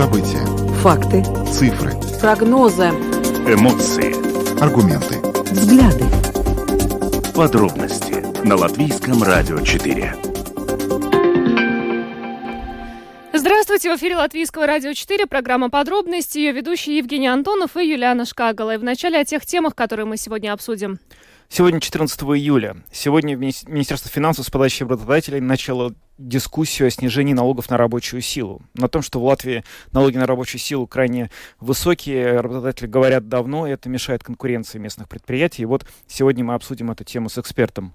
События. Факты. Цифры. Прогнозы. Эмоции. Аргументы. Взгляды. Подробности на Латвийском радио 4. Здравствуйте, в эфире Латвийского радио 4, программа «Подробности», ее ведущие Евгений Антонов и Юлиана Шкагала. И вначале о тех темах, которые мы сегодня обсудим. Сегодня 14 июля. Сегодня Министерство финансов с подачи работодателей начало дискуссию о снижении налогов на рабочую силу. На том, что в Латвии налоги на рабочую силу крайне высокие, работодатели говорят давно, и это мешает конкуренции местных предприятий. И вот сегодня мы обсудим эту тему с экспертом.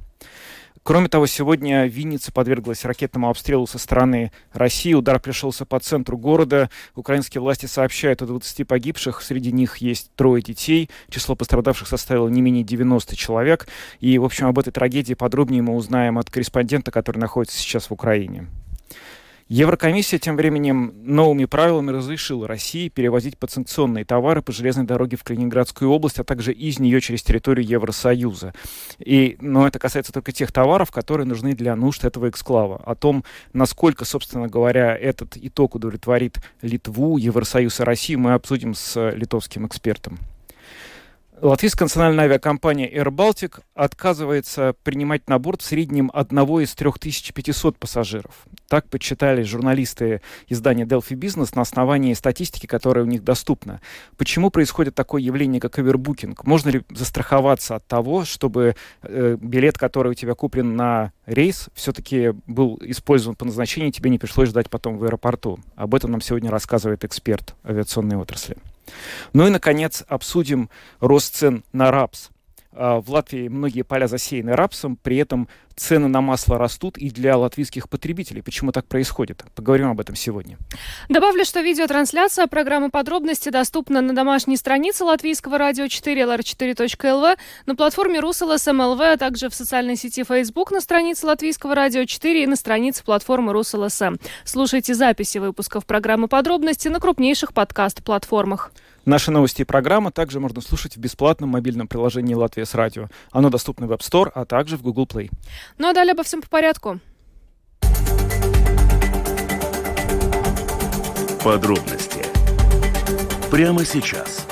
Кроме того, сегодня Винница подверглась ракетному обстрелу со стороны России. Удар пришелся по центру города. Украинские власти сообщают о 20 погибших. Среди них есть трое детей. Число пострадавших составило не менее 90 человек. И, в общем, об этой трагедии подробнее мы узнаем от корреспондента, который находится сейчас в Украине. Еврокомиссия тем временем новыми правилами разрешила России перевозить подсанкционные товары по железной дороге в Калининградскую область, а также из нее через территорию Евросоюза. И, но это касается только тех товаров, которые нужны для нужд этого эксклава. О том, насколько, собственно говоря, этот итог удовлетворит Литву, Евросоюз и Россию, мы обсудим с литовским экспертом. Латвийская национальная авиакомпания Air Baltic отказывается принимать на борт в среднем одного из 3500 пассажиров. Так подсчитали журналисты издания Delphi Business на основании статистики, которая у них доступна. Почему происходит такое явление, как овербукинг? Можно ли застраховаться от того, чтобы э, билет, который у тебя куплен на рейс, все-таки был использован по назначению, тебе не пришлось ждать потом в аэропорту? Об этом нам сегодня рассказывает эксперт авиационной отрасли. Ну и, наконец, обсудим рост цен на рапс. А, в Латвии многие поля засеяны рапсом, при этом цены на масло растут и для латвийских потребителей. Почему так происходит? Поговорим об этом сегодня. Добавлю, что видеотрансляция программы «Подробности» доступна на домашней странице Латвийского радио 4 lr4.lv, на платформе РусЛСМЛВ, а также в социальной сети Facebook на странице Латвийского радио 4 и на странице платформы РусЛСМ. Слушайте записи выпусков программы «Подробности» на крупнейших подкаст-платформах. Наши новости и программы также можно слушать в бесплатном мобильном приложении «Латвия с радио». Оно доступно в App Store, а также в Google Play. Ну а далее обо всем по порядку. Подробности прямо сейчас.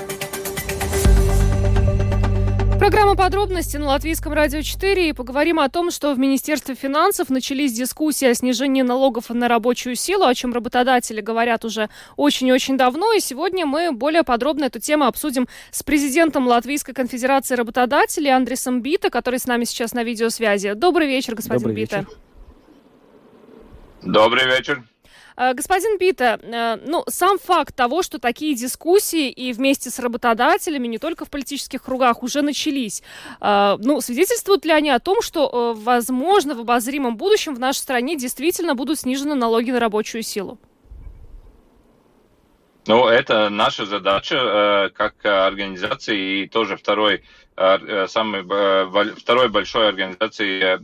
Программа подробности на Латвийском радио 4 и поговорим о том, что в Министерстве финансов начались дискуссии о снижении налогов на рабочую силу, о чем работодатели говорят уже очень-очень давно. И сегодня мы более подробно эту тему обсудим с президентом Латвийской конфедерации работодателей Андресом Бита, который с нами сейчас на видеосвязи. Добрый вечер, господин Добрый Бита. вечер. Добрый вечер. Э, Господин Бита, э, ну, сам факт того, что такие дискуссии и вместе с работодателями, не только в политических кругах, уже начались, э, ну, свидетельствуют ли они о том, что, возможно, в обозримом будущем в нашей стране действительно будут снижены налоги на рабочую силу? Ну, это наша задача как организации и тоже второй самой второй большой организации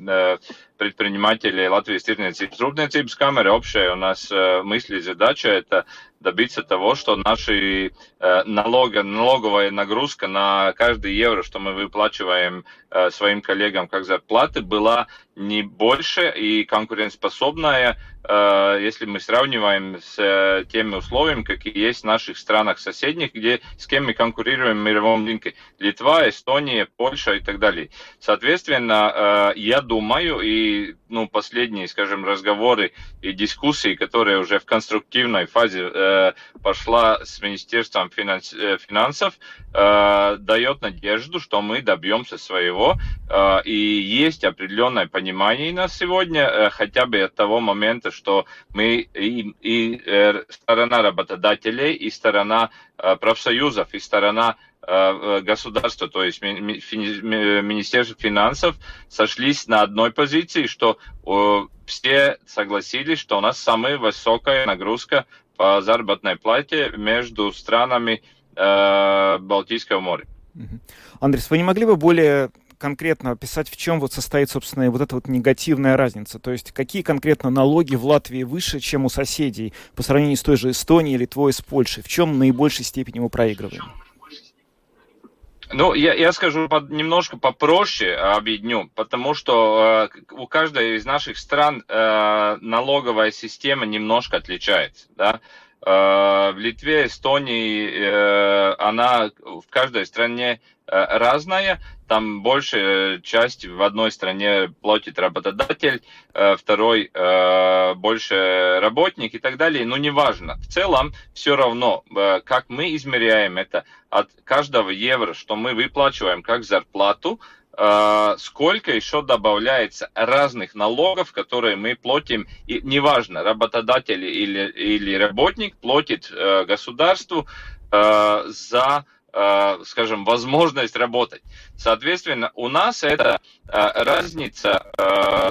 предпринимателей Латвии Тирniecības Rūpniecības камеры общая у нас мысль и задача это добиться того, что наши э, налога, налоговая нагрузка на каждый евро, что мы выплачиваем э, своим коллегам как зарплаты, была не больше и конкурентоспособная, э, если мы сравниваем с э, теми условиями, какие есть в наших странах соседних, где с кем мы конкурируем в мировом рынке. Литва, Эстония, Польша и так далее. Соответственно, э, я думаю, и ну, последние, скажем, разговоры и дискуссии, которые уже в конструктивной фазе э, пошла с Министерством финанс, э, финансов, э, дает надежду, что мы добьемся своего. Э, и есть определенное понимание на сегодня, э, хотя бы от того момента, что мы и, и э, сторона работодателей, и сторона э, профсоюзов, и сторона Э, государства, то есть Министерство финансов, сошлись на одной позиции, что все согласились, что у нас самая высокая нагрузка по заработной плате между странами э, Балтийского моря. Андрес, вы не могли бы более конкретно описать, в чем вот состоит, собственно, вот эта вот негативная разница? То есть какие конкретно налоги в Латвии выше, чем у соседей по сравнению с той же Эстонией, Литвой, с Польшей? В чем в наибольшей степени мы проигрываем? Ну, я, я скажу под, немножко попроще объединю, потому что э, у каждой из наших стран э, налоговая система немножко отличается. Да? в Литве, Эстонии, она в каждой стране разная. Там большая часть в одной стране платит работодатель, второй больше работник и так далее. Но неважно. В целом все равно, как мы измеряем это, от каждого евро, что мы выплачиваем как зарплату, сколько еще добавляется разных налогов, которые мы платим, и неважно, работодатель или, или работник платит э, государству э, за э, скажем, возможность работать. Соответственно, у нас это разница,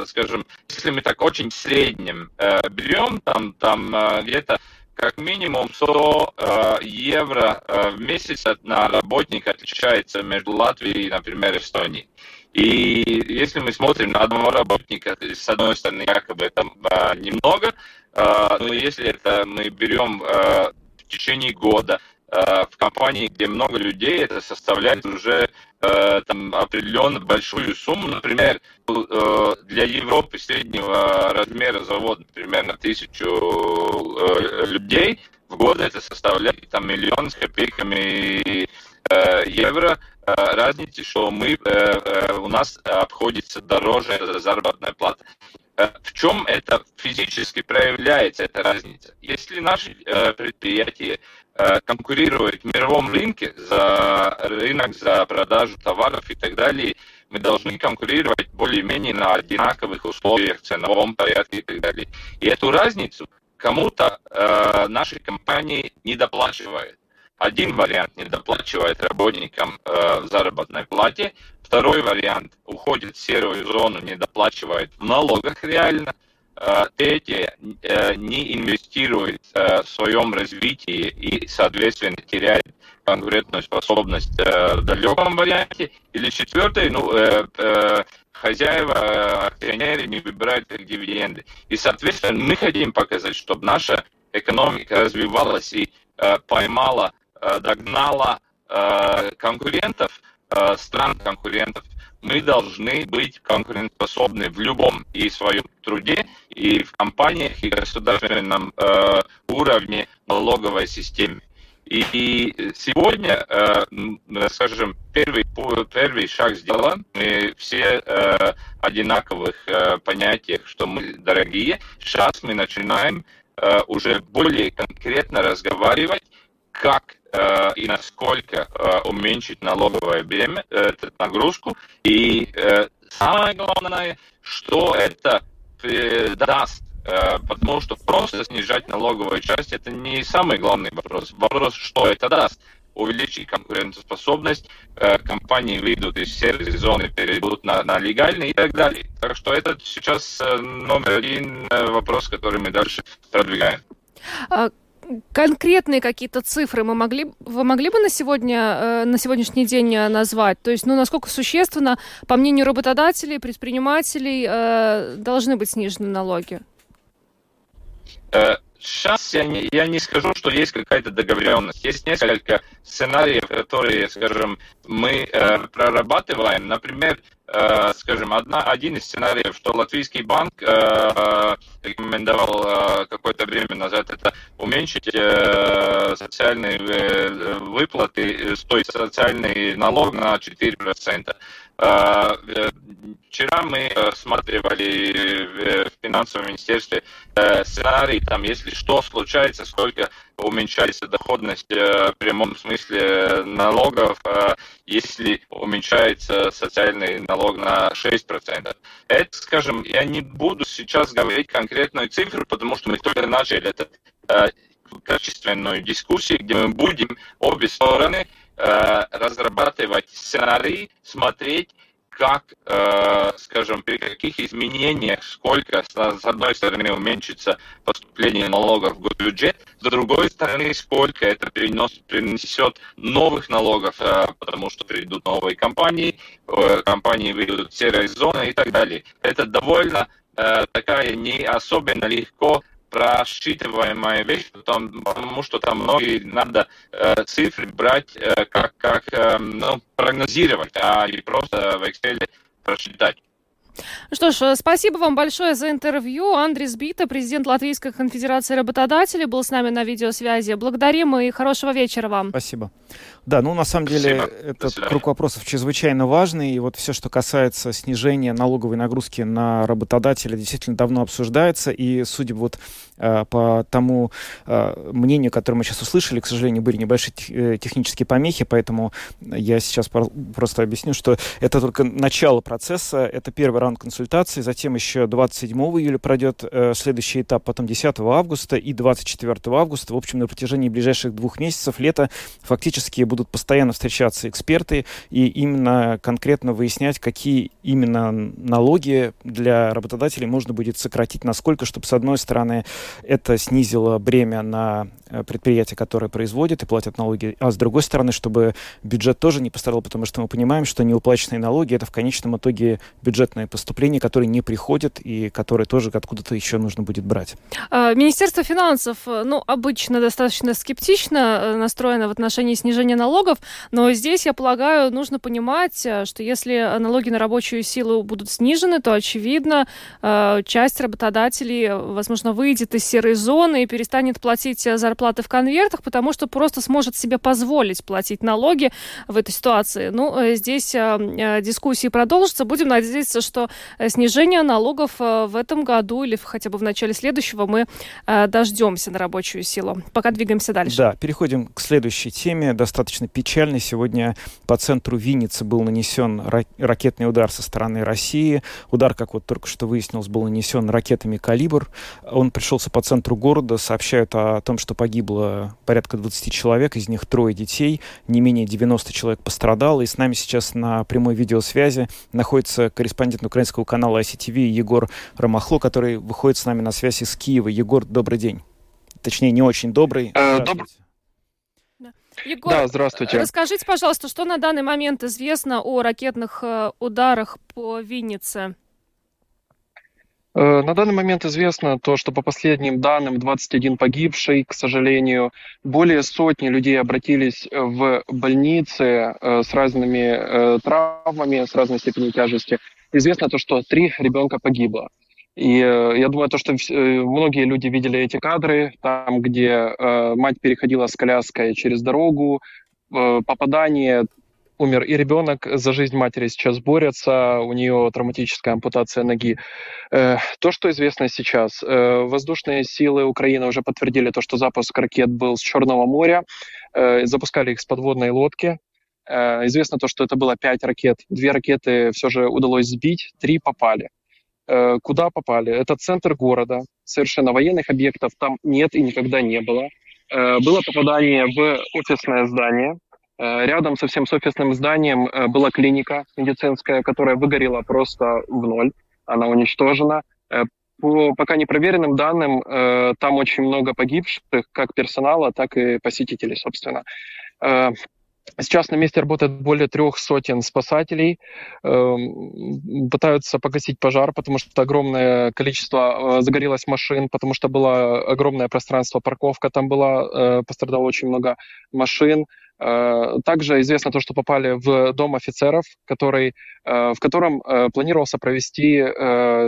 скажем, если мы так очень в среднем берем, там, там где-то как минимум 100 э, евро э, в месяц на работника отличается между Латвией, например, и Эстонией. И если мы смотрим на одного работника, с одной стороны, якобы это э, немного, э, но если это мы берем э, в течение года, Э, в компании, где много людей, это составляет уже э, там, определенно большую сумму. Например, э, для Европы среднего размера завода примерно тысячу людей в год это составляет там, миллион с копейками евро. Разница, что мы, у нас обходится дороже заработная плата. В чем это физически проявляется, эта разница? Если наши предприятия Э, конкурирует в мировом рынке за рынок, за продажу товаров и так далее, мы должны конкурировать более-менее на одинаковых условиях, ценовом порядке и так далее. И эту разницу кому-то э, наши компании не доплачивают. Один вариант не доплачивает работникам э, в заработной плате, второй вариант уходит в серую зону, не доплачивает в налогах реально – третье, э, не инвестирует э, в своем развитии и, соответственно, теряет конкурентную способность э, в далеком варианте. Или четвертое, ну, хозяева, акционеры не выбирают как дивиденды. И, соответственно, мы хотим показать, чтобы наша экономика развивалась и поймала, догнала конкурентов, стран конкурентов – мы должны быть конкурентоспособны в любом и своем труде, и в компаниях, и государственном э, уровне налоговой системы. И сегодня, э, скажем, первый, первый шаг сделан. Мы все э, одинаковых э, понятиях, что мы дорогие. Сейчас мы начинаем э, уже более конкретно разговаривать, как Э, и насколько э, уменьшить налоговое бремя, э, нагрузку. И самое главное, что это даст потому что просто снижать налоговую часть это не самый главный вопрос. Вопрос, что это даст. Увеличить конкурентоспособность, компании выйдут из серой зоны, перейдут на, на легальные и так далее. Так что это сейчас номер один вопрос, который мы дальше продвигаем. Конкретные какие-то цифры мы могли, вы могли бы на сегодня, э, на сегодняшний день э, назвать? То есть, ну, насколько существенно, по мнению работодателей, предпринимателей, э, должны быть снижены налоги? Сейчас я не, я не скажу, что есть какая-то договоренность. Есть несколько сценариев, которые, скажем, мы э, прорабатываем. Например, скажем, одна, один из сценариев, что Латвийский банк э, рекомендовал э, какое-то время назад, это уменьшить э, социальные э, выплаты, то есть социальный налог на 4%. Э, э, вчера мы рассматривали в финансовом министерстве сценарий, там, если что случается, сколько уменьшается доходность в прямом смысле налогов, если уменьшается социальный налог на 6%. Это, скажем, я не буду сейчас говорить конкретную цифру, потому что мы только начали эту качественную дискуссию, где мы будем обе стороны Э, разрабатывать сценарии, смотреть, как, э, скажем, при каких изменениях, сколько, с одной стороны, уменьшится поступление налогов в бюджет, с другой стороны, сколько это приносит, принесет новых налогов, э, потому что придут новые компании, компании выйдут в серой зоны и так далее. Это довольно такая не особенно легко просчитываемая вещь, потому, потому что там многие надо э, цифры брать э, как, как э, ну, прогнозировать, а не просто в Excel просчитать. Что ж, спасибо вам большое за интервью. Андрей Сбита, президент Латвийской конфедерации работодателей, был с нами на видеосвязи. Благодарим и хорошего вечера вам. Спасибо. Да, ну на самом деле Спасибо. этот круг вопросов чрезвычайно важный. И вот все, что касается снижения налоговой нагрузки на работодателя, действительно давно обсуждается. И судя вот э, по тому э, мнению, которое мы сейчас услышали, к сожалению, были небольшие э, технические помехи, поэтому я сейчас просто объясню, что это только начало процесса, это первый раунд консультаций, затем еще 27 июля пройдет э, следующий этап, потом 10 августа и 24 августа. В общем, на протяжении ближайших двух месяцев лета фактически будут постоянно встречаться эксперты и именно конкретно выяснять, какие именно налоги для работодателей можно будет сократить, насколько, чтобы, с одной стороны, это снизило бремя на э, предприятия, которые производят и платят налоги, а с другой стороны, чтобы бюджет тоже не пострадал, потому что мы понимаем, что неуплаченные налоги — это в конечном итоге бюджетное поступление, которое не приходит и которое тоже откуда-то еще нужно будет брать. А, Министерство финансов, э, ну, обычно достаточно скептично э, настроено в отношении снижения налогов, но здесь, я полагаю, нужно понимать, э, что если налоги на рабочую силу будут снижены, то, очевидно, часть работодателей, возможно, выйдет из серой зоны и перестанет платить зарплаты в конвертах, потому что просто сможет себе позволить платить налоги в этой ситуации. Ну, здесь дискуссии продолжатся. Будем надеяться, что снижение налогов в этом году или хотя бы в начале следующего мы дождемся на рабочую силу. Пока двигаемся дальше. Да, переходим к следующей теме, достаточно печальной. Сегодня по центру Винницы был нанесен ракетный удар со стороны России. Удар, как вот только что выяснилось, был нанесен ракетами «Калибр». Он пришелся по центру города. Сообщают о том, что погибло порядка 20 человек, из них трое детей. Не менее 90 человек пострадало. И с нами сейчас на прямой видеосвязи находится корреспондент украинского канала ICTV Егор Ромахло, который выходит с нами на связь из Киева. Егор, добрый день. Точнее, не очень добрый. Э, добрый. Егор, да, здравствуйте. Расскажите, пожалуйста, что на данный момент известно о ракетных э, ударах по Виннице? Э, на данный момент известно то, что по последним данным 21 погибший, к сожалению. Более сотни людей обратились в больницы э, с разными травмами, с разной степенью тяжести. Известно то, что три ребенка погибло. И э, я думаю, то, что э, многие люди видели эти кадры, там, где э, мать переходила с коляской через дорогу, попадание, умер и ребенок, за жизнь матери сейчас борется, у нее травматическая ампутация ноги. То, что известно сейчас, воздушные силы Украины уже подтвердили то, что запуск ракет был с Черного моря, запускали их с подводной лодки, Известно то, что это было пять ракет. Две ракеты все же удалось сбить, три попали. Э, куда попали. Это центр города, совершенно военных объектов там нет и никогда не было. Э, было попадание в офисное здание. Э, рядом со всем с офисным зданием была клиника медицинская, которая выгорела просто в ноль. Она уничтожена. По пока непроверенным данным, там очень много погибших, как персонала, так и посетителей, собственно. Сейчас на месте работает более трех сотен спасателей, эм, пытаются погасить пожар, потому что огромное количество э, загорелось машин, потому что было огромное пространство, парковка там была, э, пострадало очень много машин. Э, также известно то, что попали в дом офицеров, который, в котором планировался провести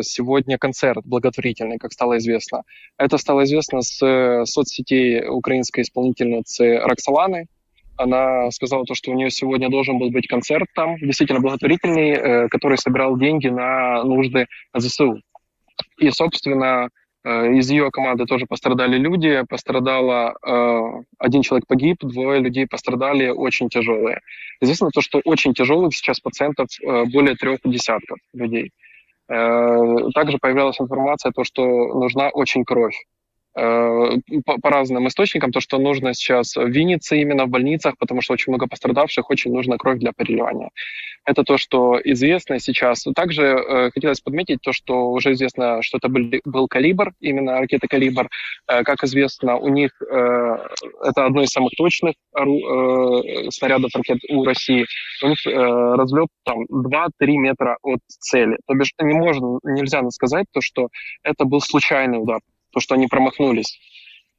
сегодня концерт благотворительный, как стало известно. Это стало известно с соцсетей украинской исполнительницы Роксоланы, она сказала то, что у нее сегодня должен был быть концерт там, действительно благотворительный, э, который собирал деньги на нужды ЗСУ. И, собственно, э, из ее команды тоже пострадали люди. Пострадало э, один человек погиб, двое людей пострадали очень тяжелые. Известно то, что очень тяжелых сейчас пациентов более трех десятков людей. Также появлялась информация, то, что нужна очень кровь. Э, по, разным источникам, то, что нужно сейчас в Виннице именно в больницах, потому что очень много пострадавших, очень нужна кровь для переливания. Это то, что известно сейчас. Также э, хотелось подметить то, что уже известно, что это был, был «Калибр», именно ракета «Калибр». Э, как известно, у них э, это одно из самых точных э, снарядов ракет у России. У них э, разлет там 2-3 метра от цели. То бишь не можно, нельзя сказать то, что это был случайный удар то, что они промахнулись.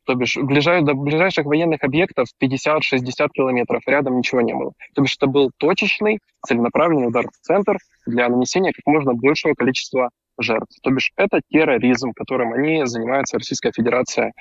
То бишь ближай, до ближайших военных объектов 50-60 километров, рядом ничего не было. То бишь это был точечный, целенаправленный удар в центр для нанесения как можно большего количества жертв. То бишь это терроризм, которым они занимаются, Российская Федерация,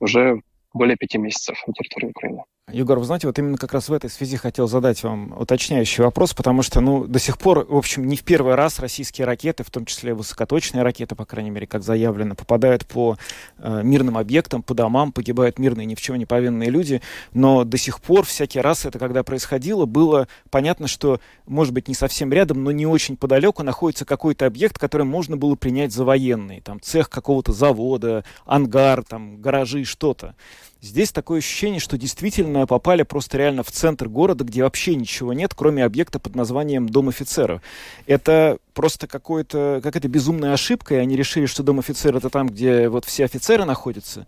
уже более пяти месяцев на территории Украины. Егор, вы знаете, вот именно как раз в этой связи хотел задать вам уточняющий вопрос, потому что, ну, до сих пор, в общем, не в первый раз российские ракеты, в том числе высокоточные ракеты, по крайней мере, как заявлено, попадают по э, мирным объектам, по домам, погибают мирные, ни в чем не повинные люди, но до сих пор всякий раз это, когда происходило, было понятно, что, может быть, не совсем рядом, но не очень подалеку находится какой-то объект, который можно было принять за военный, там, цех какого-то завода, ангар, там, гаражи, что-то. Здесь такое ощущение, что действительно попали просто реально в центр города, где вообще ничего нет, кроме объекта под названием Дом офицеров. Это просто какое-то, какая-то безумная ошибка, и они решили, что Дом офицеров это там, где вот все офицеры находятся.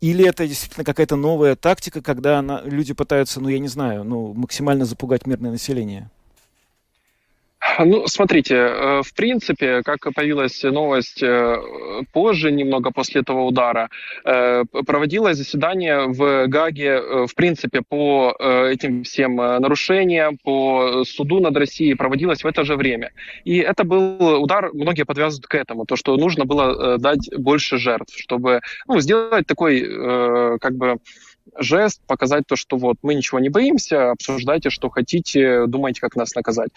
Или это действительно какая-то новая тактика, когда она, люди пытаются, ну я не знаю, ну максимально запугать мирное население? Ну, смотрите, э, в принципе, как появилась новость э, позже, немного после этого удара, э, проводилось заседание в Гаге, в принципе, по этим всем нарушениям, по суду над Россией, проводилось в это же время. И это был удар, многие подвязывают к этому, то, что нужно было дать больше жертв, чтобы ну, сделать такой, как бы, жест, показать то, что вот мы ничего не боимся, обсуждайте, что хотите, думайте, как нас наказать.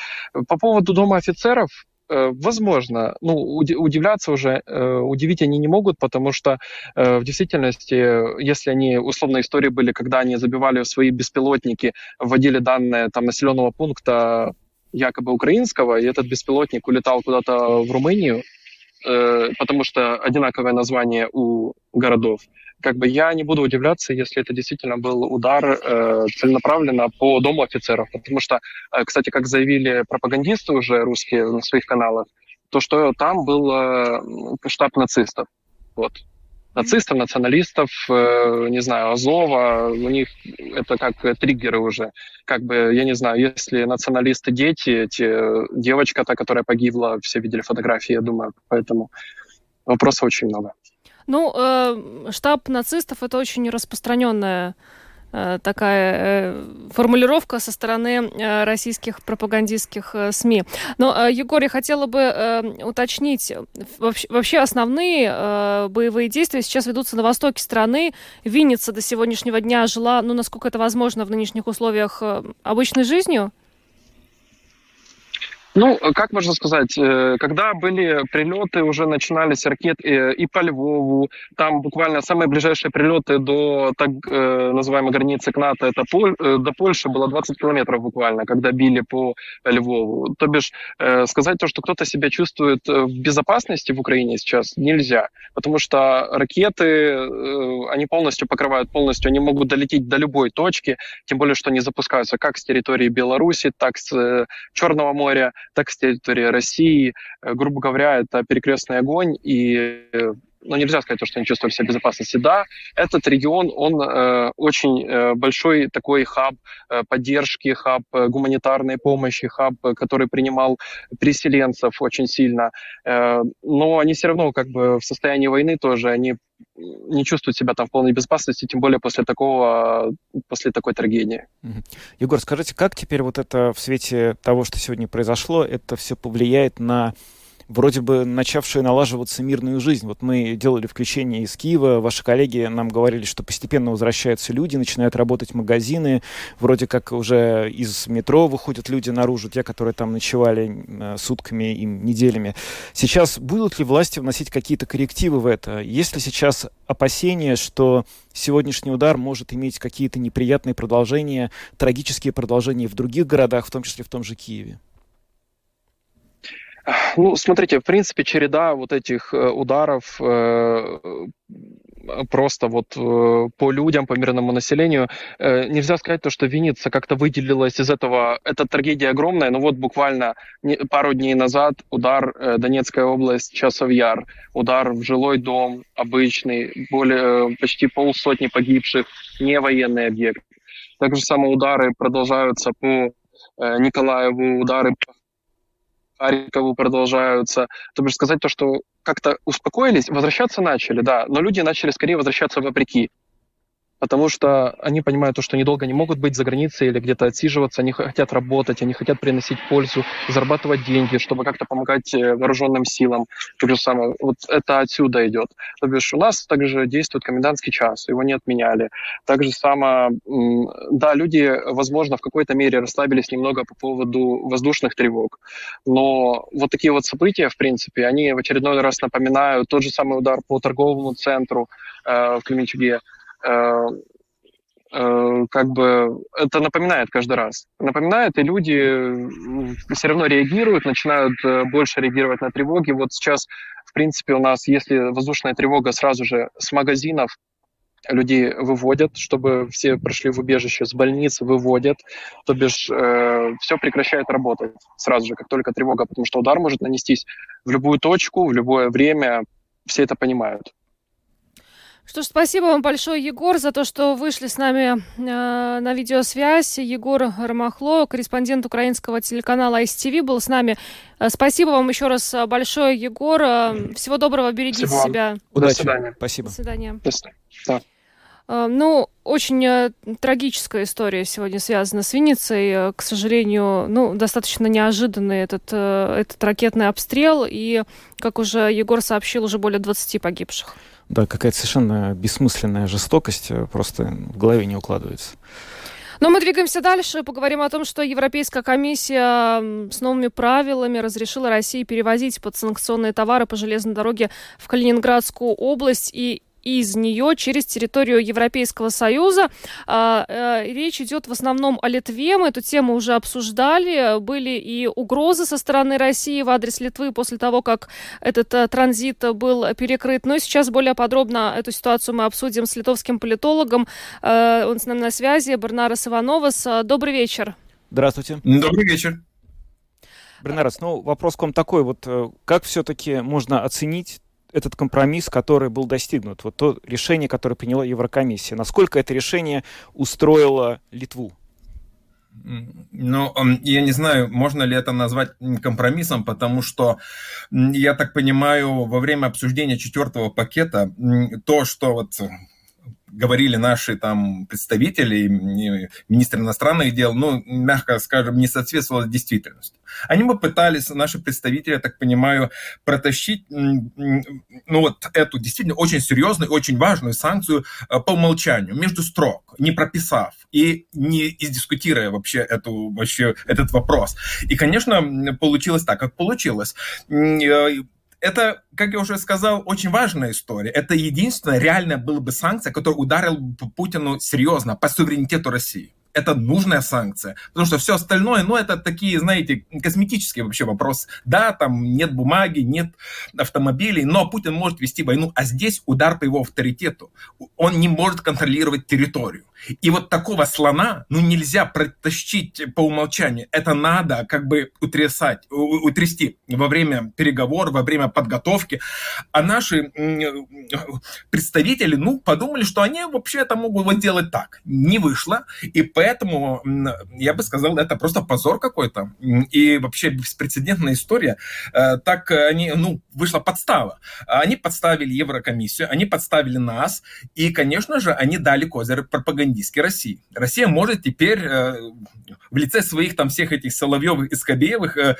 По поводу Дома офицеров, э, возможно, ну, удивляться уже, э, удивить они не могут, потому что э, в действительности, если они, условно, истории были, когда они забивали свои беспилотники, вводили данные там населенного пункта якобы украинского, и этот беспилотник улетал куда-то в Румынию, потому что одинаковое название у городов, как бы я не буду удивляться, если это действительно был удар э, целенаправленно по дому офицеров, потому что, э, кстати, как заявили пропагандисты уже русские на своих каналах, то что там был э, штаб нацистов, вот. Нацистов, националистов, э, не знаю, Азова, у них это как триггеры уже. Как бы, я не знаю, если националисты дети, эти, девочка та, которая погибла, все видели фотографии, я думаю, поэтому вопросов очень много. Ну, э, штаб нацистов это очень распространенная э, такая э, формулировка со стороны э, российских пропагандистских э, СМИ. Но, э, Егор, я хотела бы э, уточнить, вообще, основные э, боевые действия сейчас ведутся на востоке страны. Винница до сегодняшнего дня жила, ну, насколько это возможно в нынешних условиях, э, обычной жизнью? Ну, как можно сказать, э, когда были прилеты, уже начинались ракеты э, и по Львову, там буквально самые ближайшие прилеты до так э, называемой границы к НАТО, это Поль, до Польши было 20 километров буквально, когда били по Львову. То бишь, сказать то, что кто-то себя чувствует в безопасности в Украине сейчас, нельзя, потому что ракеты, они полностью покрывают, полностью, они могут долететь до любой точки, тем более, что они запускаются как с территории Беларуси, так с Черного моря, так с территории России. Э, грубо говоря, это перекрестный огонь, и ну, нельзя сказать, что они чувствовали себя в безопасности. Да, этот регион, он э, очень э, большой такой хаб э, поддержки, хаб э, гуманитарной помощи, хаб, э, который принимал переселенцев очень сильно. Э, но они все равно как бы в состоянии войны тоже, они не чувствуют себя там в полной безопасности, тем более после такого, после такой трагедии. Егор, скажите, как теперь вот это в свете того, что сегодня произошло, это все повлияет на вроде бы начавшую налаживаться мирную жизнь. Вот мы делали включение из Киева, ваши коллеги нам говорили, что постепенно возвращаются люди, начинают работать магазины, вроде как уже из метро выходят люди наружу, те, которые там ночевали э, сутками и неделями. Сейчас будут ли власти вносить какие-то коррективы в это? Есть ли сейчас опасения, что сегодняшний удар может иметь какие-то неприятные продолжения, трагические продолжения в других городах, в том числе в том же Киеве? Ну, смотрите, в принципе, череда вот этих э, ударов э, просто вот э, по людям, по мирному населению. Нельзя сказать то, что Винница как-то выделилась из этого. Эта трагедия огромная, но вот буквально пару дней назад удар Донецкая область, Часов Яр, удар в жилой дом обычный, более почти полсотни погибших, не военный объект. Также самые удары продолжаются по Николаеву, удары по Харькову продолжаются. То бишь сказать то, что как-то успокоились, возвращаться начали, да, но люди начали скорее возвращаться вопреки. Потому что они понимают то, что они не могут быть за границей или где-то отсиживаться, они хотят работать, они хотят приносить пользу, зарабатывать деньги, чтобы как-то помогать э, вооруженным силам. То же самое, вот это отсюда идет. То бишь у нас также действует комендантский час, его не отменяли. Так же само, да, люди, возможно, в какой-то мере расслабились немного по поводу воздушных тревог, но вот такие вот события, в принципе, они в очередной раз напоминают тот же самый удар по торговому центру э, в Кременчуге, как бы это напоминает каждый раз. Напоминает, и люди все равно реагируют, начинают э, больше реагировать на тревоги. Вот сейчас, в принципе, у нас, если воздушная тревога, сразу же с магазинов людей выводят, чтобы все прошли в убежище, с больниц выводят, то бишь э, все прекращает работать сразу же, как только тревога, потому что удар может нанестись в любую точку, в любое время, все это понимают. Что ж, спасибо вам большое, Егор, за то, что вышли с нами э, на видеосвязь. Егор Ромахло, корреспондент украинского телеканала ICTV, был с нами. Э, спасибо вам еще раз большое, Егор. Э, всего доброго, берегите спасибо себя. Удачи. До свидания. Спасибо. До свидания. До свидания. Э, ну, очень э, трагическая история сегодня связана с Винницей. К сожалению, ну, достаточно неожиданный этот, этот ракетный обстрел. И, как уже Егор сообщил, уже более 20 погибших. Да, какая-то совершенно бессмысленная жестокость э, просто в голове не укладывается. Но мы двигаемся дальше, поговорим о том, что Европейская комиссия с новыми правилами разрешила России перевозить подсанкционные товары по железной дороге в Калининградскую область. И из нее через территорию Европейского Союза. А, э, речь идет в основном о Литве. Мы эту тему уже обсуждали. Были и угрозы со стороны России в адрес Литвы после того, как этот э, транзит был перекрыт. Но сейчас более подробно эту ситуацию мы обсудим с литовским политологом. Э, он с нами на связи. Барнарас Ивановас. Добрый вечер. Здравствуйте. Добрый вечер. Бернарас, ну вопрос к вам такой, вот как все-таки можно оценить этот компромисс, который был достигнут, вот то решение, которое приняла Еврокомиссия, насколько это решение устроило Литву? Ну, я не знаю, можно ли это назвать компромиссом, потому что, я так понимаю, во время обсуждения четвертого пакета то, что вот говорили наши там представители, министр иностранных дел, ну, мягко скажем, не соответствовало действительности. Они бы пытались, наши представители, я так понимаю, протащить, ну, вот эту действительно очень серьезную, очень важную санкцию э, по умолчанию, между строк, не прописав и не издискутируя вообще, эту, вообще этот вопрос. И, конечно, получилось так, как получилось э, это, как я уже сказал, очень важная история. Это единственная реальная была бы санкция, которая ударила бы Путину серьезно по суверенитету России это нужная санкция. Потому что все остальное, ну, это такие, знаете, косметические вообще вопросы. Да, там нет бумаги, нет автомобилей, но Путин может вести войну, а здесь удар по его авторитету. Он не может контролировать территорию. И вот такого слона, ну, нельзя протащить по умолчанию. Это надо как бы утрясать, утрясти во время переговоров, во время подготовки. А наши представители, ну, подумали, что они вообще это могут вот делать так. Не вышло. И поэтому, я бы сказал, это просто позор какой-то. И вообще беспрецедентная история. Э, так они, ну, вышла подстава. Они подставили Еврокомиссию, они подставили нас. И, конечно же, они дали козырь пропагандистской России. Россия может теперь э, в лице своих там всех этих Соловьевых и Скобеевых э,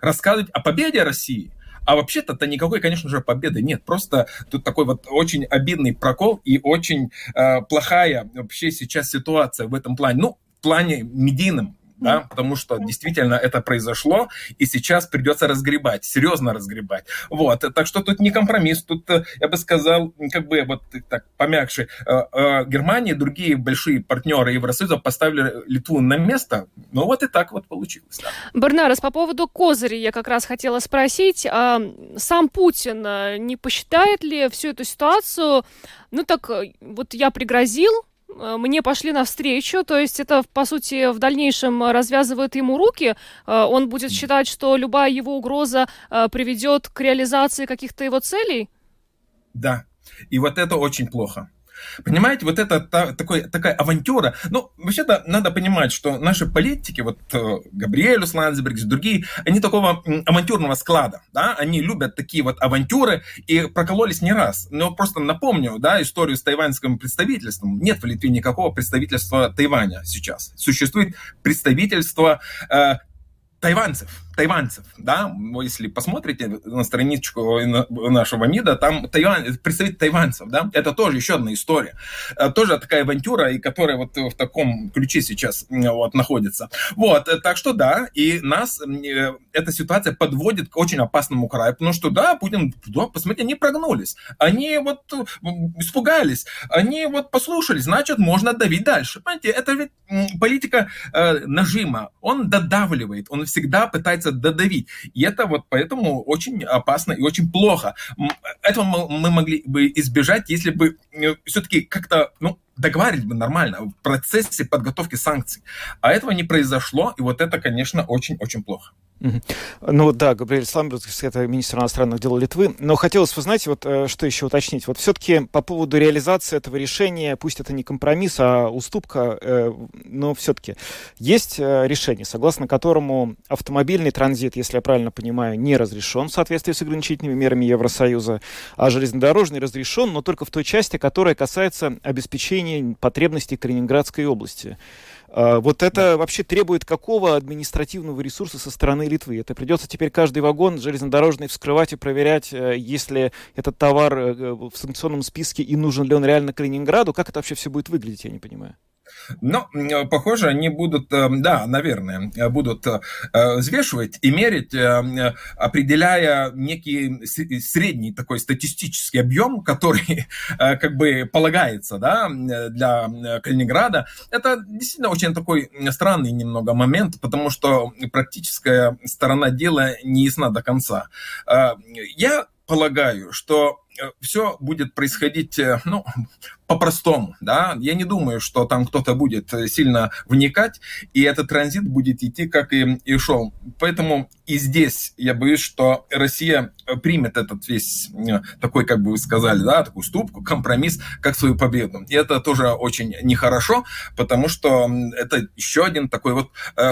рассказывать о победе России. А вообще-то-то никакой, конечно же, победы нет. Просто тут такой вот очень обидный прокол и очень э, плохая вообще сейчас ситуация в этом плане. Ну, в плане медийном, да, потому что действительно это произошло, и сейчас придется разгребать, серьезно разгребать. Вот, так что тут не компромисс, тут, э, я бы сказал, как бы вот так помягче, э, э, Германия и другие большие партнеры Евросоюза поставили Литву на место, ну вот и так вот получилось. Да. Бернарес, по поводу козыря я как раз хотела спросить, а сам Путин не посчитает ли всю эту ситуацию, ну так вот я пригрозил, мне пошли навстречу, то есть это, по сути, в дальнейшем развязывает ему руки, э, он будет считать, что любая его угроза э, приведет к реализации каких-то его целей? Да, и вот это очень плохо. Понимаете, вот это та, такой, такая авантюра. Ну, вообще-то надо понимать, что наши политики, вот э, Габриэль Ландсбергс, другие, они такого авантюрного склада, да, они любят такие вот авантюры и прокололись не раз. Но просто напомню, да, историю с тайваньским представительством. Нет в Литве никакого представительства Тайваня сейчас. Существует представительство э, тайванцев тайванцев, да, если посмотрите на страничку нашего МИДа, там Тайвань, представитель тайванцев, да, это тоже еще одна история, э, тоже такая авантюра, и которая вот в таком ключе сейчас вот находится. Вот, э, так что да, и нас э, эта ситуация подводит к очень опасному краю, потому что да, Путин, да, посмотрите, они прогнулись, они вот испугались, они вот послушали, значит, можно давить дальше. Понимаете, это ведь политика нажима, он додавливает, он всегда пытается пытается додавить. И это вот поэтому очень опасно и очень плохо. Этого мы могли бы избежать, если бы э, все-таки как-то, ну, договаривались бы нормально в процессе подготовки санкций. А этого не произошло, и вот это, конечно, очень-очень плохо. Ну да, Габриэль Сламберг, это министр иностранных дел Литвы. Но хотелось бы, знаете, вот э, что еще уточнить. Вот все-таки по поводу реализации этого решения, пусть это не компромисс, а уступка, э, но все-таки есть э, решение, согласно которому автомобильный транзит, если я правильно понимаю, не разрешен в соответствии с ограничительными мерами Евросоюза, а железнодорожный разрешен, но только в той части, которая касается обеспечения потребностей Калининградской области. А, вот это вообще требует какого административного ресурса со стороны Литвы? Это придется теперь каждый вагон железнодорожный вскрывать и проверять, э, если этот товар э, в санкционном списке и нужен ли он реально Калининграду. Как это вообще все будет выглядеть, я не понимаю. Но, э, похоже, они будут, э, да, наверное, э, будут взвешивать и мерить, определяя некий средний такой статистический объем, который как бы полагается, да, для Калининграда. Это действительно очень такой странный немного момент, потому что практическая сторона дела не ясна до конца. Я полагаю, что все будет происходить, ну, по-простому, да, я не думаю, что там кто-то будет э, сильно вникать, и этот транзит будет идти, как и, и шел. Поэтому и здесь я боюсь, что Россия э, примет этот весь э, такой, как бы вы сказали, да, такую ступку, компромисс, как свою победу. И это тоже очень нехорошо, потому что это еще один такой вот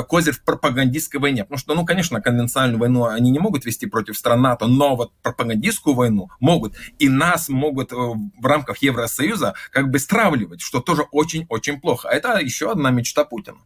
козырь в пропагандистской войне. Потому что, ну, конечно, конвенциональную войну они не могут вести против стран НАТО, но вот пропагандистскую войну могут. И нас могут в рамках Евросоюза как бы стравливать, что тоже очень-очень плохо. А это еще одна мечта Путина.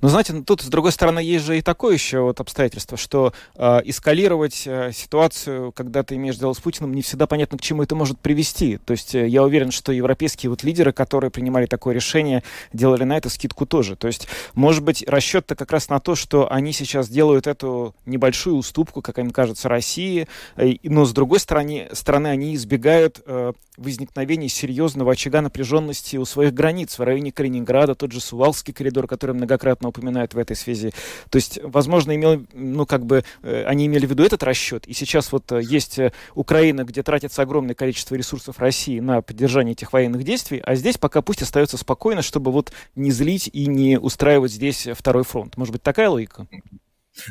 Но знаете, ну, тут, с другой стороны, есть же и такое еще вот обстоятельство, что э, эскалировать э, ситуацию, когда ты имеешь дело с Путиным, не всегда понятно, к чему это может привести. То есть э, я уверен, что европейские вот лидеры, которые принимали такое решение, делали на это скидку тоже. То есть, может быть, расчет-то как раз на то, что они сейчас делают эту небольшую уступку, как им кажется, России, э, но с другой стороны, стороны они избегают э, возникновения серьезного очага напряженности у своих границ в районе Калининграда, тот же Сувалский коридор, который многократно неоднократно упоминают в этой связи. То есть, возможно, имел, ну, как бы, э, они имели в виду этот расчет, и сейчас вот э, есть э, Украина, где тратится огромное количество ресурсов России на поддержание этих военных действий, а здесь пока пусть остается спокойно, чтобы вот не злить и не устраивать здесь второй фронт. Может быть, такая логика?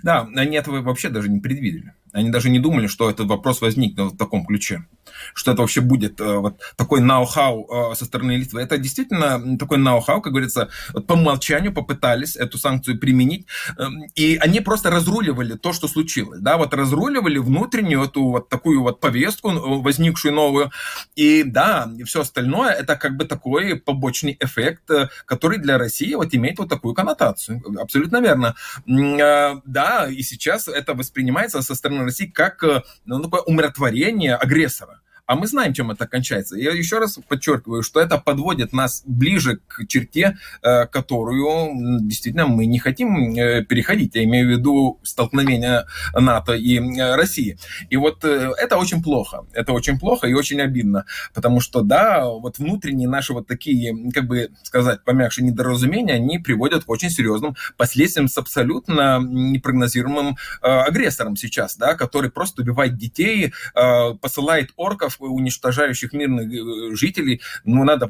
Да, они этого вообще даже не предвидели. Они даже не думали, что этот вопрос возникнет в таком ключе что это вообще будет э, вот такой ноу-хау э, со стороны Литвы. Это действительно такой ноу-хау, как говорится, по умолчанию попытались эту санкцию применить, эм, и они просто разруливали то, что случилось, да, вот разруливали внутреннюю эту вот такую вот повестку, э, возникшую новую, и да, и все остальное, это как бы такой побочный эффект, который для России вот имеет вот такую коннотацию. Абсолютно верно. Да, и сейчас это воспринимается со стороны России как ну, такое умиротворение агрессора. А мы знаем, чем это кончается. Я еще раз подчеркиваю, что это подводит нас ближе к черте, э, которую действительно мы не хотим э, переходить. Я имею в виду столкновение НАТО и э, России. И вот это очень плохо. Это очень плохо и очень обидно. Потому что, да, вот внутренние наши вот такие, как бы сказать, помягче недоразумения, они приводят к очень серьезным последствиям с абсолютно непрогнозируемым агрессором сейчас, да, который просто убивает детей, посылает орков уничтожающих мирных э, жителей, ну, надо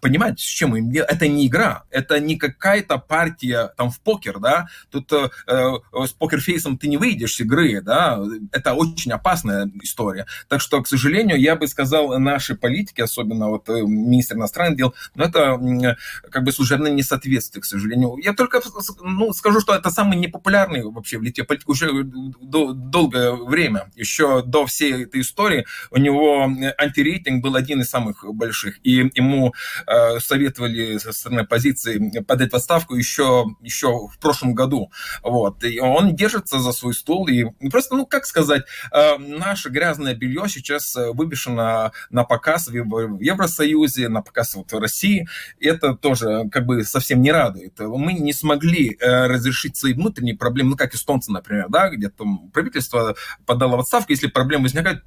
понимать, с чем им делать. Это не игра, это не какая-то партия там в покер, да, тут э, с покерфейсом ты не выйдешь с игры, да, это очень опасная история. Так что, к сожалению, я бы сказал, наши политики, особенно вот министр иностранных дел, ну, это как бы служебное несоответствие, к сожалению. Я только ну, скажу, что это самый непопулярный вообще в Литве политик уже долгое время, еще до всей этой истории, у него антирейтинг был один из самых больших, и ему э, советовали со стороны оппозиции подать в отставку еще, еще в прошлом году. Вот. И он держится за свой стол, и просто, ну, как сказать, э, наше грязное белье сейчас выбешено на показ в Евросоюзе, на показ вот в России. Это тоже как бы совсем не радует. Мы не смогли э, разрешить свои внутренние проблемы, ну, как эстонцы, например, да, где там правительство подало в отставку, если проблемы возникают,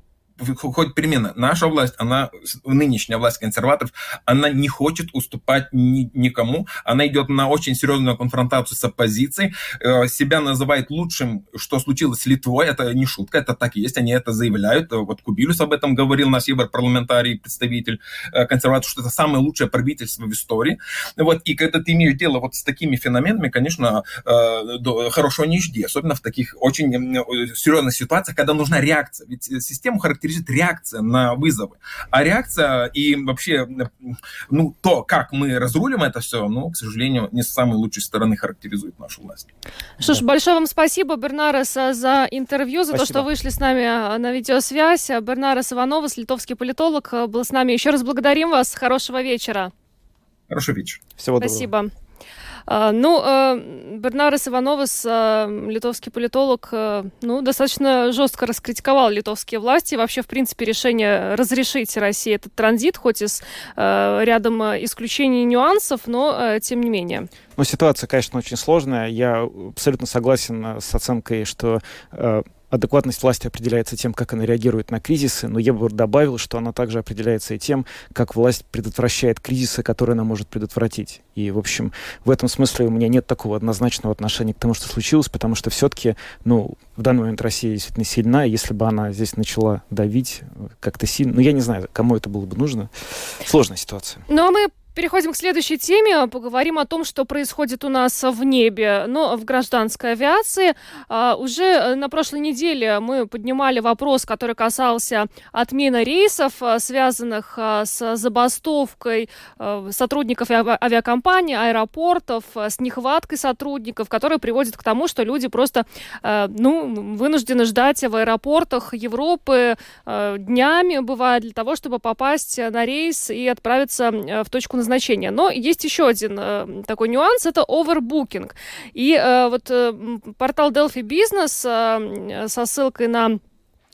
хоть перемена. Наша власть, она, нынешняя власть консерваторов, она не хочет уступать ни, никому. Она идет на очень серьезную конфронтацию с оппозицией. Э, себя называет лучшим, что случилось с Литвой. Это не шутка, это так и есть. Они это заявляют. Вот Кубилюс об этом говорил, наш европарламентарий, представитель э, консерваторов, что это самое лучшее правительство в истории. Вот. И когда ты имеешь дело вот с такими феноменами, конечно, э, хорошего не жди. Особенно в таких очень серьезных ситуациях, когда нужна реакция. Ведь систему характеризует характеризует реакция на вызовы. А реакция и вообще, ну, то, как мы разрулим это все, ну, к сожалению, не с самой лучшей стороны характеризует нашу власть. Что ж, большое вам спасибо, Бернарес, за интервью, за спасибо. то, что вышли с нами а, на видеосвязь. Бернарес Ивановас, литовский политолог, а, был с нами. Еще раз благодарим вас. Хорошего вечера. Хорошего вечера. Всего доброго. Спасибо. А, ну, э, Бернарес Ивановас, э, литовский политолог, э, ну, достаточно жестко раскритиковал литовские власти. Вообще, в принципе, решение разрешить России этот транзит, хоть и с рядом исключений и нюансов, но тем не менее. Ну, ситуация, конечно, очень сложная. Я абсолютно согласен с оценкой, что адекватность власти определяется тем, как она реагирует на кризисы, но я бы добавил, что она также определяется и тем, как власть предотвращает кризисы, которые она может предотвратить. И, в общем, в этом смысле у меня нет такого однозначного отношения к тому, что случилось, потому что все-таки, ну, в данный момент Россия действительно сильна, и если бы она здесь начала давить как-то сильно, ну, я не знаю, кому это было бы нужно. Сложная ситуация. Ну, а мы Переходим к следующей теме. Поговорим о том, что происходит у нас в небе, но в гражданской авиации. А, уже на прошлой неделе мы поднимали вопрос, который касался отмены рейсов, а, связанных а, с забастовкой сотрудников авиакомпаний, аэропортов, с нехваткой сотрудников, которые приводит к тому, что люди просто ну, вынуждены ждать в аэропортах Европы днями, бывает, для того, чтобы попасть на рейс и отправиться в точку назначения. Но есть еще один э, такой нюанс, это овербукинг. И э, вот э, портал Delphi Business э, со ссылкой на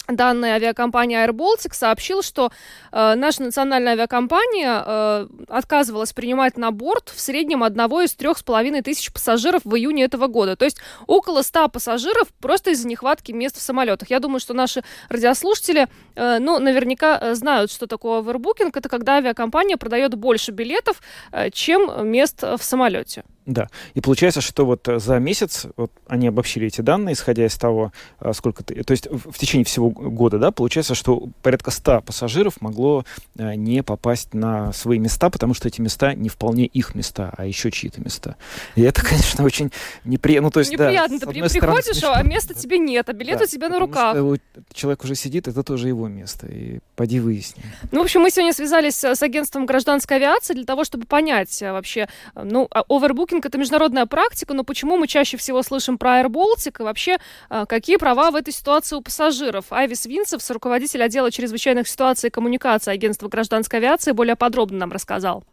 данные Air Baltic сообщил, что э, наша национальная авиакомпания э, отказывалась принимать на борт в среднем одного из трех с половиной тысяч пассажиров в июне этого года. То есть около ста пассажиров просто из-за нехватки мест в самолетах. Я думаю, что наши радиослушатели, э, ну, наверняка э, знают, что такое овербукинг. Это когда авиакомпания продает больше билетов, э, чем мест в самолете. Да. И получается, что вот э, за месяц вот они обобщили эти данные, исходя из того, э, сколько ты... То есть в, течение всего года, да, получается, что порядка 100 пассажиров могло э, не попасть на свои места, потому что эти места не вполне их места, а еще чьи-то места. И это, конечно, очень неприятно. Ну, то есть, неприятно. Да, ты при, приходишь, а места тебе нет, а билет да, у тебя на руках. Что человек уже сидит, это тоже его место. И поди выясни. Ну, в общем, мы сегодня связались с агентством гражданской авиации для того, чтобы понять вообще, ну, овербукинг Фишинг это международная практика, но почему мы чаще всего слышим про Air Baltic и вообще а, какие права в этой ситуации у пассажиров? Айвис Винцев, руководитель отдела чрезвычайных ситуаций и коммуникации агентства гражданской авиации, более подробно нам рассказал.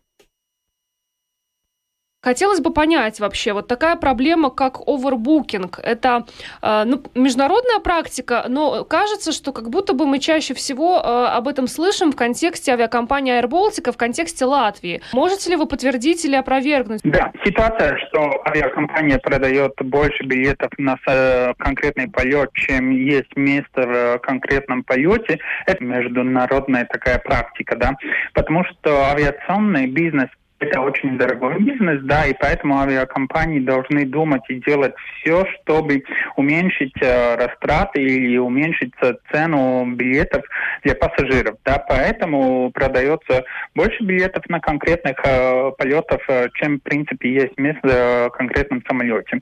Хотелось бы понять вообще, вот такая проблема, как овербукинг, это э, ну, международная практика, но кажется, что как будто бы мы чаще всего э, об этом слышим в контексте авиакомпании Air Baltic, в контексте Латвии. Можете ли вы подтвердить или опровергнуть? Да, ситуация, что авиакомпания продает больше билетов на э, конкретный полет, чем есть место в конкретном полете, это международная такая практика, да, потому что авиационный бизнес это очень дорогой бизнес, да, и поэтому авиакомпании должны думать и делать все, чтобы уменьшить э, растраты или уменьшить цену билетов для пассажиров, да, поэтому продается больше билетов на конкретных э, полетов, э, чем, в принципе, есть место в конкретном самолете.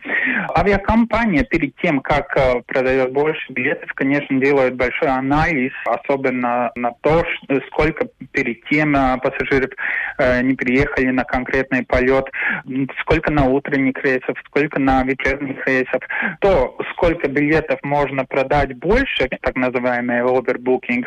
Авиакомпания перед тем, как э, продает больше билетов, конечно, делает большой анализ, особенно на то, сколько перед тем э, пассажиров э, не приехали на конкретный полет, сколько на утренних рейсов, сколько на вечерних рейсов, то сколько билетов можно продать больше, так называемый overbooking,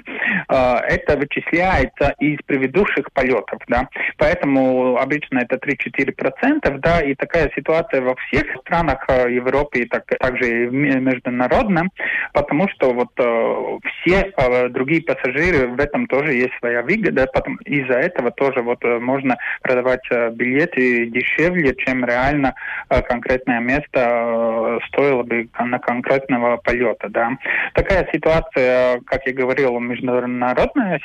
э, это вычисляется из предыдущих полетов, да, поэтому обычно это 3-4%, да, и такая ситуация во всех странах э, Европы, и так, также и международно, потому что вот э, все другие пассажиры, в этом тоже есть своя выгода, потом из-за этого тоже вот можно продавать э, билеты дешевле, чем реально э, конкретное место э, стоило бы на конкретного полета, да. Такая ситуация, как я говорил, международная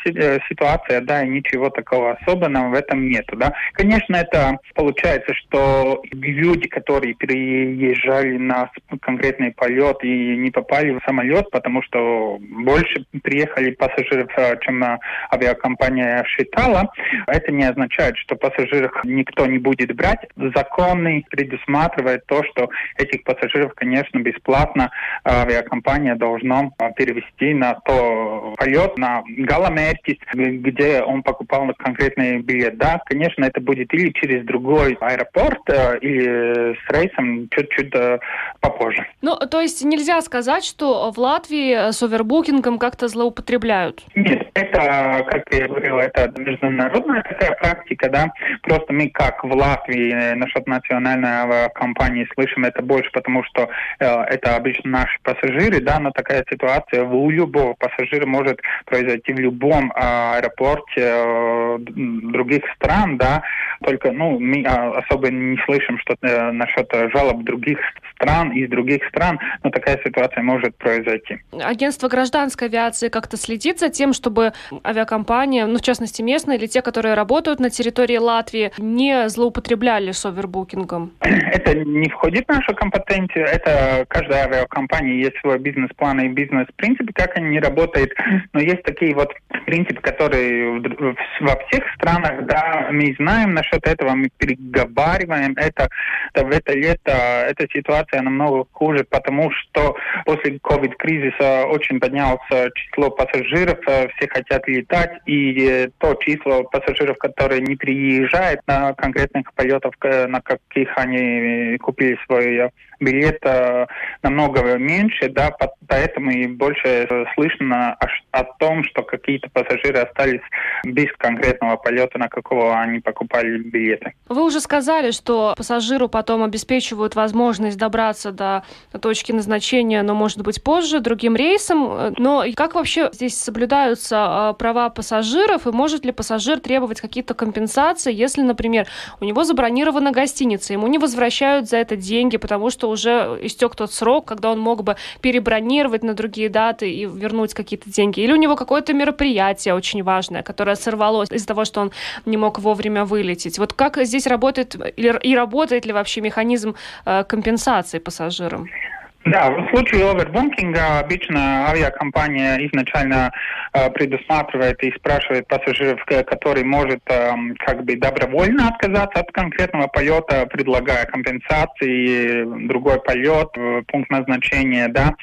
ситуация, да, и ничего такого особенного в этом нету, да. Конечно, это получается, что люди, которые переезжали на конкретный полет и не попали в самолет, потому что больше приехали пассажиров, чем авиакомпания считала, это не означает, что пассажиров никто не будет брать. Законы предусматривает то, что этих пассажиров, конечно, бесплатно авиакомпания должна перевести на то полет, на Галамертис, где он покупал конкретный билет. Да, конечно, это будет или через другой аэропорт, э, или с рейсом чуть-чуть попозже. Ну, то есть нельзя сказать, что в Латвии с овербукингом как-то злоупотребляют? Нет, это, как я говорил, это международная такая практика, да. Просто мы как в Латвии э, насчет национальной компании слышим это больше, потому что э, это обычно наши пассажиры, да, но такая ситуация у любого пассажира может произойти в любом э, аэропорте э, других стран, да. Только, ну, мы э, особо не слышим что э, насчет жалоб других стран из других стран, но такая ситуация может произойти. Агентство гражданской авиации как-то следит за тем, чтобы авиакомпания, ну, в частности, местные или те, которые работают на территории Латвии, не злоупотребляли с овербукингом? Это не входит в нашу компетенцию. Это каждая авиакомпания есть свой бизнес-план и бизнес-принцип, как они работают. Но есть такие вот принципы, которые во всех странах, да, мы знаем насчет этого, мы переговариваем это. В это лето эта ситуация намного хуже, потому что после ковид-кризиса очень поднялось число пассажиров, все хотят летать, и то число пассажиров, которые не приезжают на конкретных полетов, на каких они купили свой билет, намного меньше, да, поэтому и больше слышно о, о том, что какие-то пассажиры остались без конкретного полета, на какого они покупали билеты. Вы уже сказали, что пассажиру потом обеспечивают возможность добраться до точки назначения, но, может быть, позже, другим рейсом. Но как вообще здесь соблюдаются а, права пассажиров, и может ли пассажир требовать какие-то компенсации, если, например, у него забронирована гостиница, ему не возвращают за это деньги, потому что уже истек тот срок, когда он мог бы перебронировать на другие даты и вернуть какие-то деньги. Или у него какое-то мероприятие очень важное, которое сорвалось из-за того, что он не мог вовремя вылететь. Вот как здесь работает и работает ли вообще механизм э, компенсации пассажирам? Да, в случае овербункинга обычно авиакомпания изначально э, предусматривает и спрашивает пассажиров, который может э, как бы добровольно отказаться от конкретного полета, предлагая компенсации, другой полет, э, пункт назначения, да.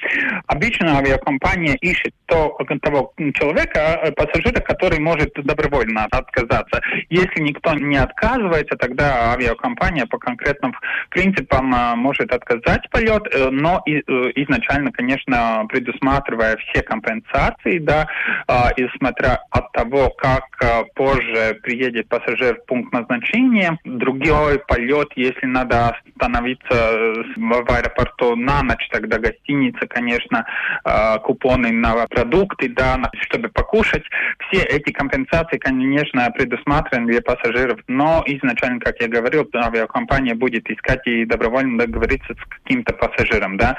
Обычно авиакомпания ищет то, того человека, э, пассажира, который может добровольно отказаться. Если никто не отказывается, тогда авиакомпания по конкретным принципам э, может отказать полет, э, но э, изначально, конечно, предусматривая все компенсации, да, а, и смотря от того, как а, позже приедет пассажир в пункт назначения, другой полет, если надо остановиться в аэропорту на ночь, тогда гостиница, конечно, а, купоны на продукты, да, чтобы покушать. Все эти компенсации, конечно, предусмотрены для пассажиров, но изначально, как я говорил, авиакомпания будет искать и добровольно договориться с каким-то пассажиром, да,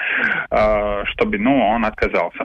Э, чтобы ну, он отказался.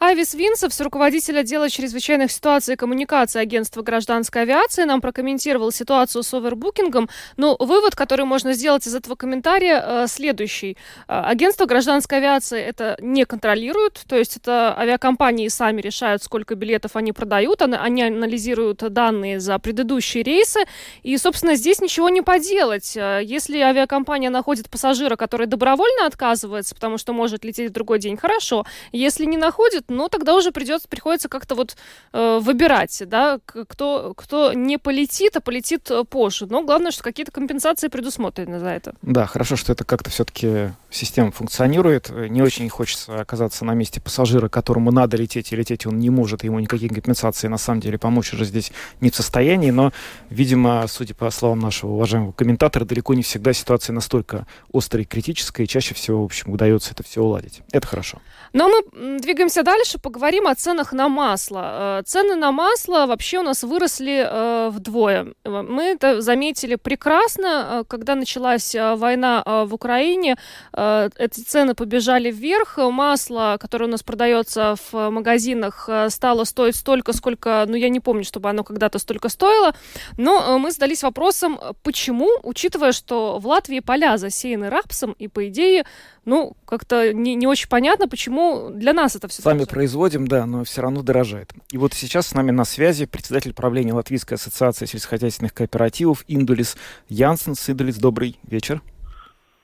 Авис Винцев, руководитель отдела чрезвычайных ситуаций и коммуникации агентства гражданской авиации, нам прокомментировал ситуацию с овербукингом. Но вывод, который можно сделать из этого комментария, э, следующий. Э, агентство гражданской авиации это не контролирует, то есть это авиакомпании сами решают, сколько билетов они продают, они анализируют данные за предыдущие рейсы, и, собственно, здесь ничего не поделать. Э, если авиакомпания находит пассажира, который добровольно отказывается, потому что может лететь в другой день, хорошо. Если не находит, ну, тогда уже придется, приходится как-то вот э, выбирать, да, кто, кто не полетит, а полетит э, позже. Но главное, что какие-то компенсации предусмотрены за это. Да, хорошо, что это как-то все-таки система функционирует. Не очень хочется оказаться на месте пассажира, которому надо лететь, и лететь он не может, ему никакие компенсации на самом деле помочь уже здесь не в состоянии. Но, видимо, судя по словам нашего уважаемого комментатора, далеко не всегда ситуация настолько острая и критическая, и чаще всего, в общем, удается это все уладить. Это хорошо. Но мы двигаемся дальше, поговорим о ценах на масло. Э, цены на масло вообще у нас выросли э, вдвое. Мы это заметили прекрасно, э, когда началась война в Украине. Эти цены побежали вверх. Масло, которое у нас продается в магазинах, стало стоить столько, сколько, ну, я не помню, чтобы оно когда-то столько стоило. Но мы задались вопросом, почему, учитывая, что в Латвии поля засеяны рапсом, и, по идее, ну, как-то не, не очень понятно, почему для нас это все Сами производим, да, но все равно дорожает. И вот сейчас с нами на связи председатель правления Латвийской ассоциации сельскохозяйственных кооперативов Индулис Янсенс. Индулис, добрый вечер.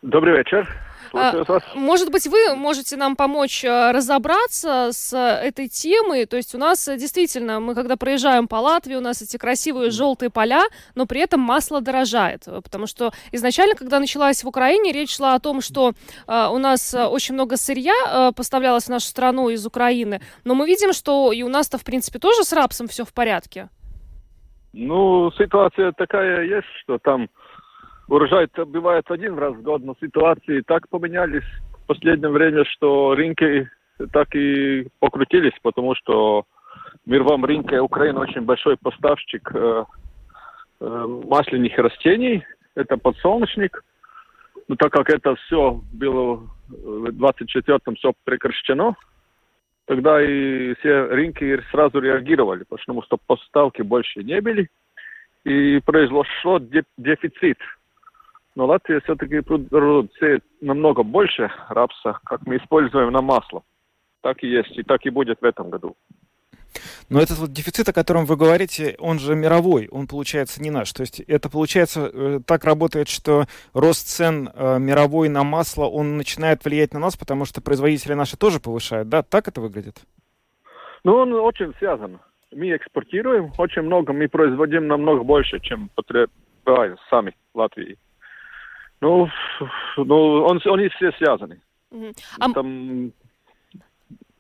Добрый вечер. А, может быть, вы можете нам помочь э, разобраться с этой темой? То есть у нас э, действительно, мы когда проезжаем по Латвии, у нас эти красивые желтые поля, но при этом масло дорожает. Потому что изначально, когда началась в Украине, речь шла о том, что э, у нас очень много сырья поставлялось в нашу страну из Украины, но мы видим, что и у нас-то, в принципе, тоже с рапсом все в порядке. Ну, ситуация такая есть, что там урожай бывает один раз в год, но ситуации так поменялись в последнее время, что рынки так и покрутились, потому что в мировом рынке Украина очень большой поставщик э, э, масляных растений, это подсолнечник. Но так как это все было в 24-м все прекращено, тогда и все рынки сразу реагировали, потому что поставки больше не были, и произошло дефицит но Латвия все-таки сеет намного больше рапса, как мы используем на масло. Так и есть, и так и будет в этом году. Но этот вот дефицит, о котором вы говорите, он же мировой, он получается не наш. То есть это получается э, так работает, что рост цен э, мировой на масло, он начинает влиять на нас, потому что производители наши тоже повышают, да? Так это выглядит? Ну, он очень связан. Мы экспортируем очень много, мы производим намного больше, чем потребляем сами в Латвии. Ну, ну он, они все связаны. А... Там...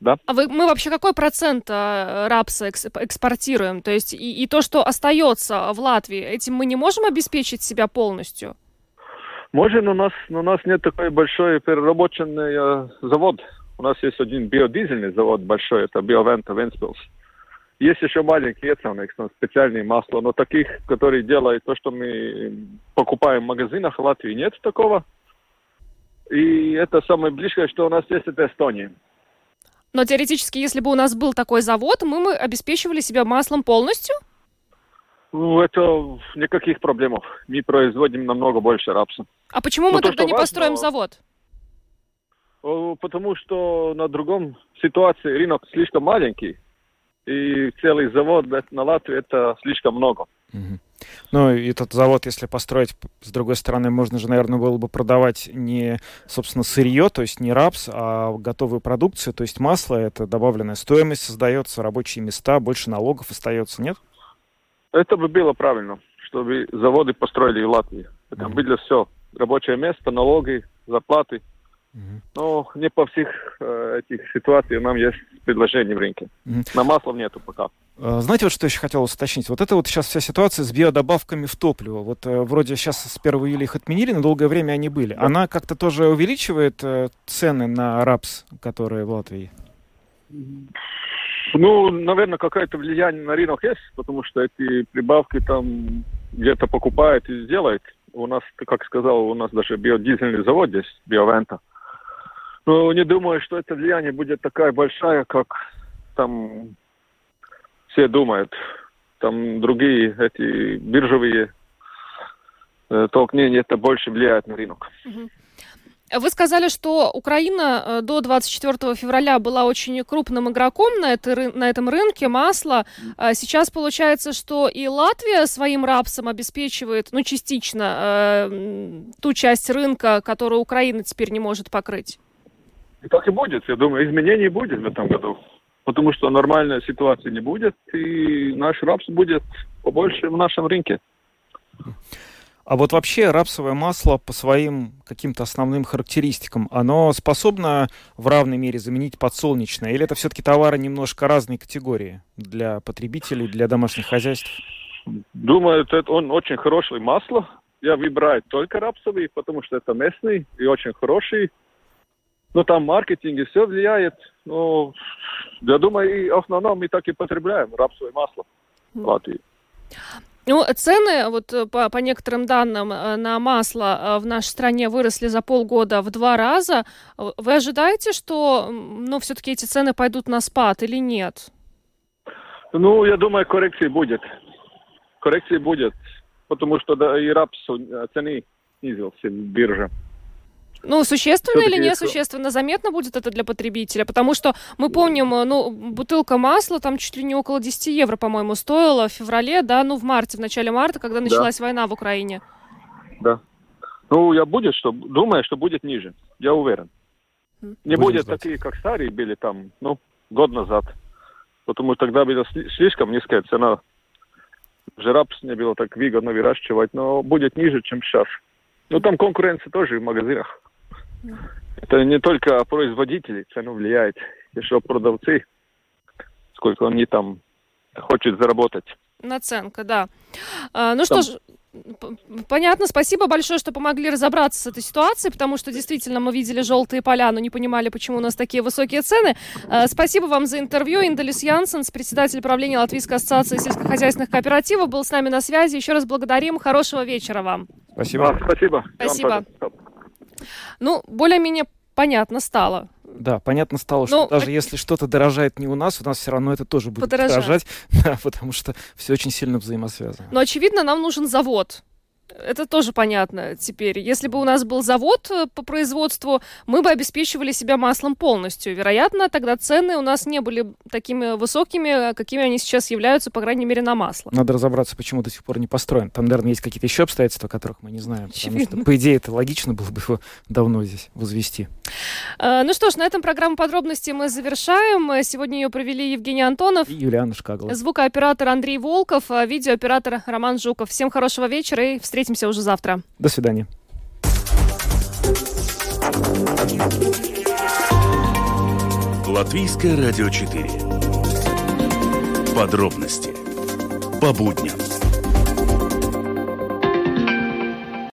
Да. А вы, мы вообще какой процент э, рапса экспортируем? То есть и, и то, что остается в Латвии, этим мы не можем обеспечить себя полностью? Можем, но у нас, но у нас нет такой большой переработанный э, завод. У нас есть один биодизельный завод большой, это Биовента Венспилс. Есть еще маленькие цены, специальные масла, но таких, которые делают то, что мы покупаем в магазинах в Латвии, нет такого. И это самое близкое, что у нас есть, это Эстония. Но теоретически, если бы у нас был такой завод, мы бы обеспечивали себя маслом полностью? Ну, это никаких проблем. Мы производим намного больше рапса. А почему мы Но тогда то, не важно, построим завод? Потому что на другом ситуации рынок слишком маленький и целый завод на Латвии это слишком много. Ну, и этот завод, если построить, с другой стороны, можно же, наверное, было бы продавать не, собственно, сырье, то есть не рапс, а готовую продукцию, то есть масло, это добавленная стоимость создается, рабочие места, больше налогов остается, нет? Это бы было правильно, чтобы заводы построили в Латвии. Это mm-hmm. было все. Рабочее место, налоги, зарплаты – ну, не по всех э, этих ситуациях нам есть предложение в рынке. Угу. На масло нету пока. А, знаете, вот что еще хотел уточнить? Вот это вот сейчас вся ситуация с биодобавками в топливо. Вот э, вроде сейчас с 1 июля их отменили, но долгое время они были. Да. Она как-то тоже увеличивает э, цены на рапс, которые в Латвии? Ну, наверное, какое-то влияние на рынок есть, потому что эти прибавки там где-то покупают и сделают. У нас, как сказал, у нас даже биодизельный завод есть, Биовента. Ну, не думаю, что это влияние будет такая большая, как там все думают. Там другие эти биржевые э, толкнения это больше влияет на рынок. Вы сказали, что Украина э, до 24 февраля была очень крупным игроком на, этой, на этом рынке масла. А сейчас получается, что и Латвия своим рапсом обеспечивает, ну, частично, э, ту часть рынка, которую Украина теперь не может покрыть. И так и будет. Я думаю, изменений будет в этом году. Потому что нормальной ситуации не будет, и наш рапс будет побольше в нашем рынке. А вот вообще рапсовое масло по своим каким-то основным характеристикам, оно способно в равной мере заменить подсолнечное? Или это все-таки товары немножко разной категории для потребителей, для домашних хозяйств? Думаю, это он очень хорошее масло. Я выбираю только рапсовый, потому что это местный и очень хороший. Но там маркетинг и все влияет. Но я думаю, и в основном мы так и потребляем рапсовое масло в Латвии. Ну, цены, вот э, по, по некоторым данным, э, на масло э, в нашей стране выросли за полгода в два раза. Вы ожидаете, что, ну, все-таки эти цены пойдут на спад или нет? Ну, я думаю, коррекции будет. Коррекции будет, потому что да, и рапс цены снизился в бирже. Ну, существенно или несущественно заметно будет это для потребителя? Потому что мы помним, э, ну, бутылка масла там чуть ли не около 10 евро, по-моему, стоила в феврале, да, ну, в марте, в начале марта, когда началась да. война в Украине. Да. Ну, я будет, что, думаю, что будет ниже. Я уверен. Не Будем будет ждать. такие, как старые были там, ну, год назад. Потому что тогда была слишком низкая цена. Уже рапс не было так выгодно выращивать, но будет ниже, чем сейчас. Ну, там конкуренция тоже в магазинах. Это не только производители, цену влияет, еще продавцы, сколько они там хочет заработать. Наценка, да. А, ну там... что ж, Понятно, спасибо большое, что помогли разобраться с этой ситуацией, потому что действительно мы видели желтые поля, но не понимали, почему у нас такие высокие цены. А, спасибо вам за интервью. Индалис Янсенс, председатель правления Латвийской ассоциации сельскохозяйственных кооперативов, был с нами на связи. Еще раз благодарим. Хорошего вечера вам. Спасибо. Да, спасибо. Спасибо. Ну, более-менее понятно стало. Да, понятно стало, что ну, даже если что-то дорожает не у нас, у нас все равно это тоже будет подорожать. дорожать, да, потому что все очень сильно взаимосвязано. Но очевидно, нам нужен завод. Это тоже понятно теперь. Если бы у нас был завод э, по производству, мы бы обеспечивали себя маслом полностью. Вероятно, тогда цены у нас не были такими высокими, какими они сейчас являются, по крайней мере, на масло. Надо разобраться, почему до сих пор не построен. Там, наверное, есть какие-то еще обстоятельства, которых мы не знаем. Очевидно. Потому что, по идее, это логично было бы его давно здесь возвести. А, ну что ж, на этом программу подробности мы завершаем. Сегодня ее провели Евгений Антонов. И Юлиана Шкагла. Звукооператор Андрей Волков, а видеооператор Роман Жуков. Всем хорошего вечера и встреч Встретимся уже завтра. До свидания. Латвийское радио 4. Подробности по будням.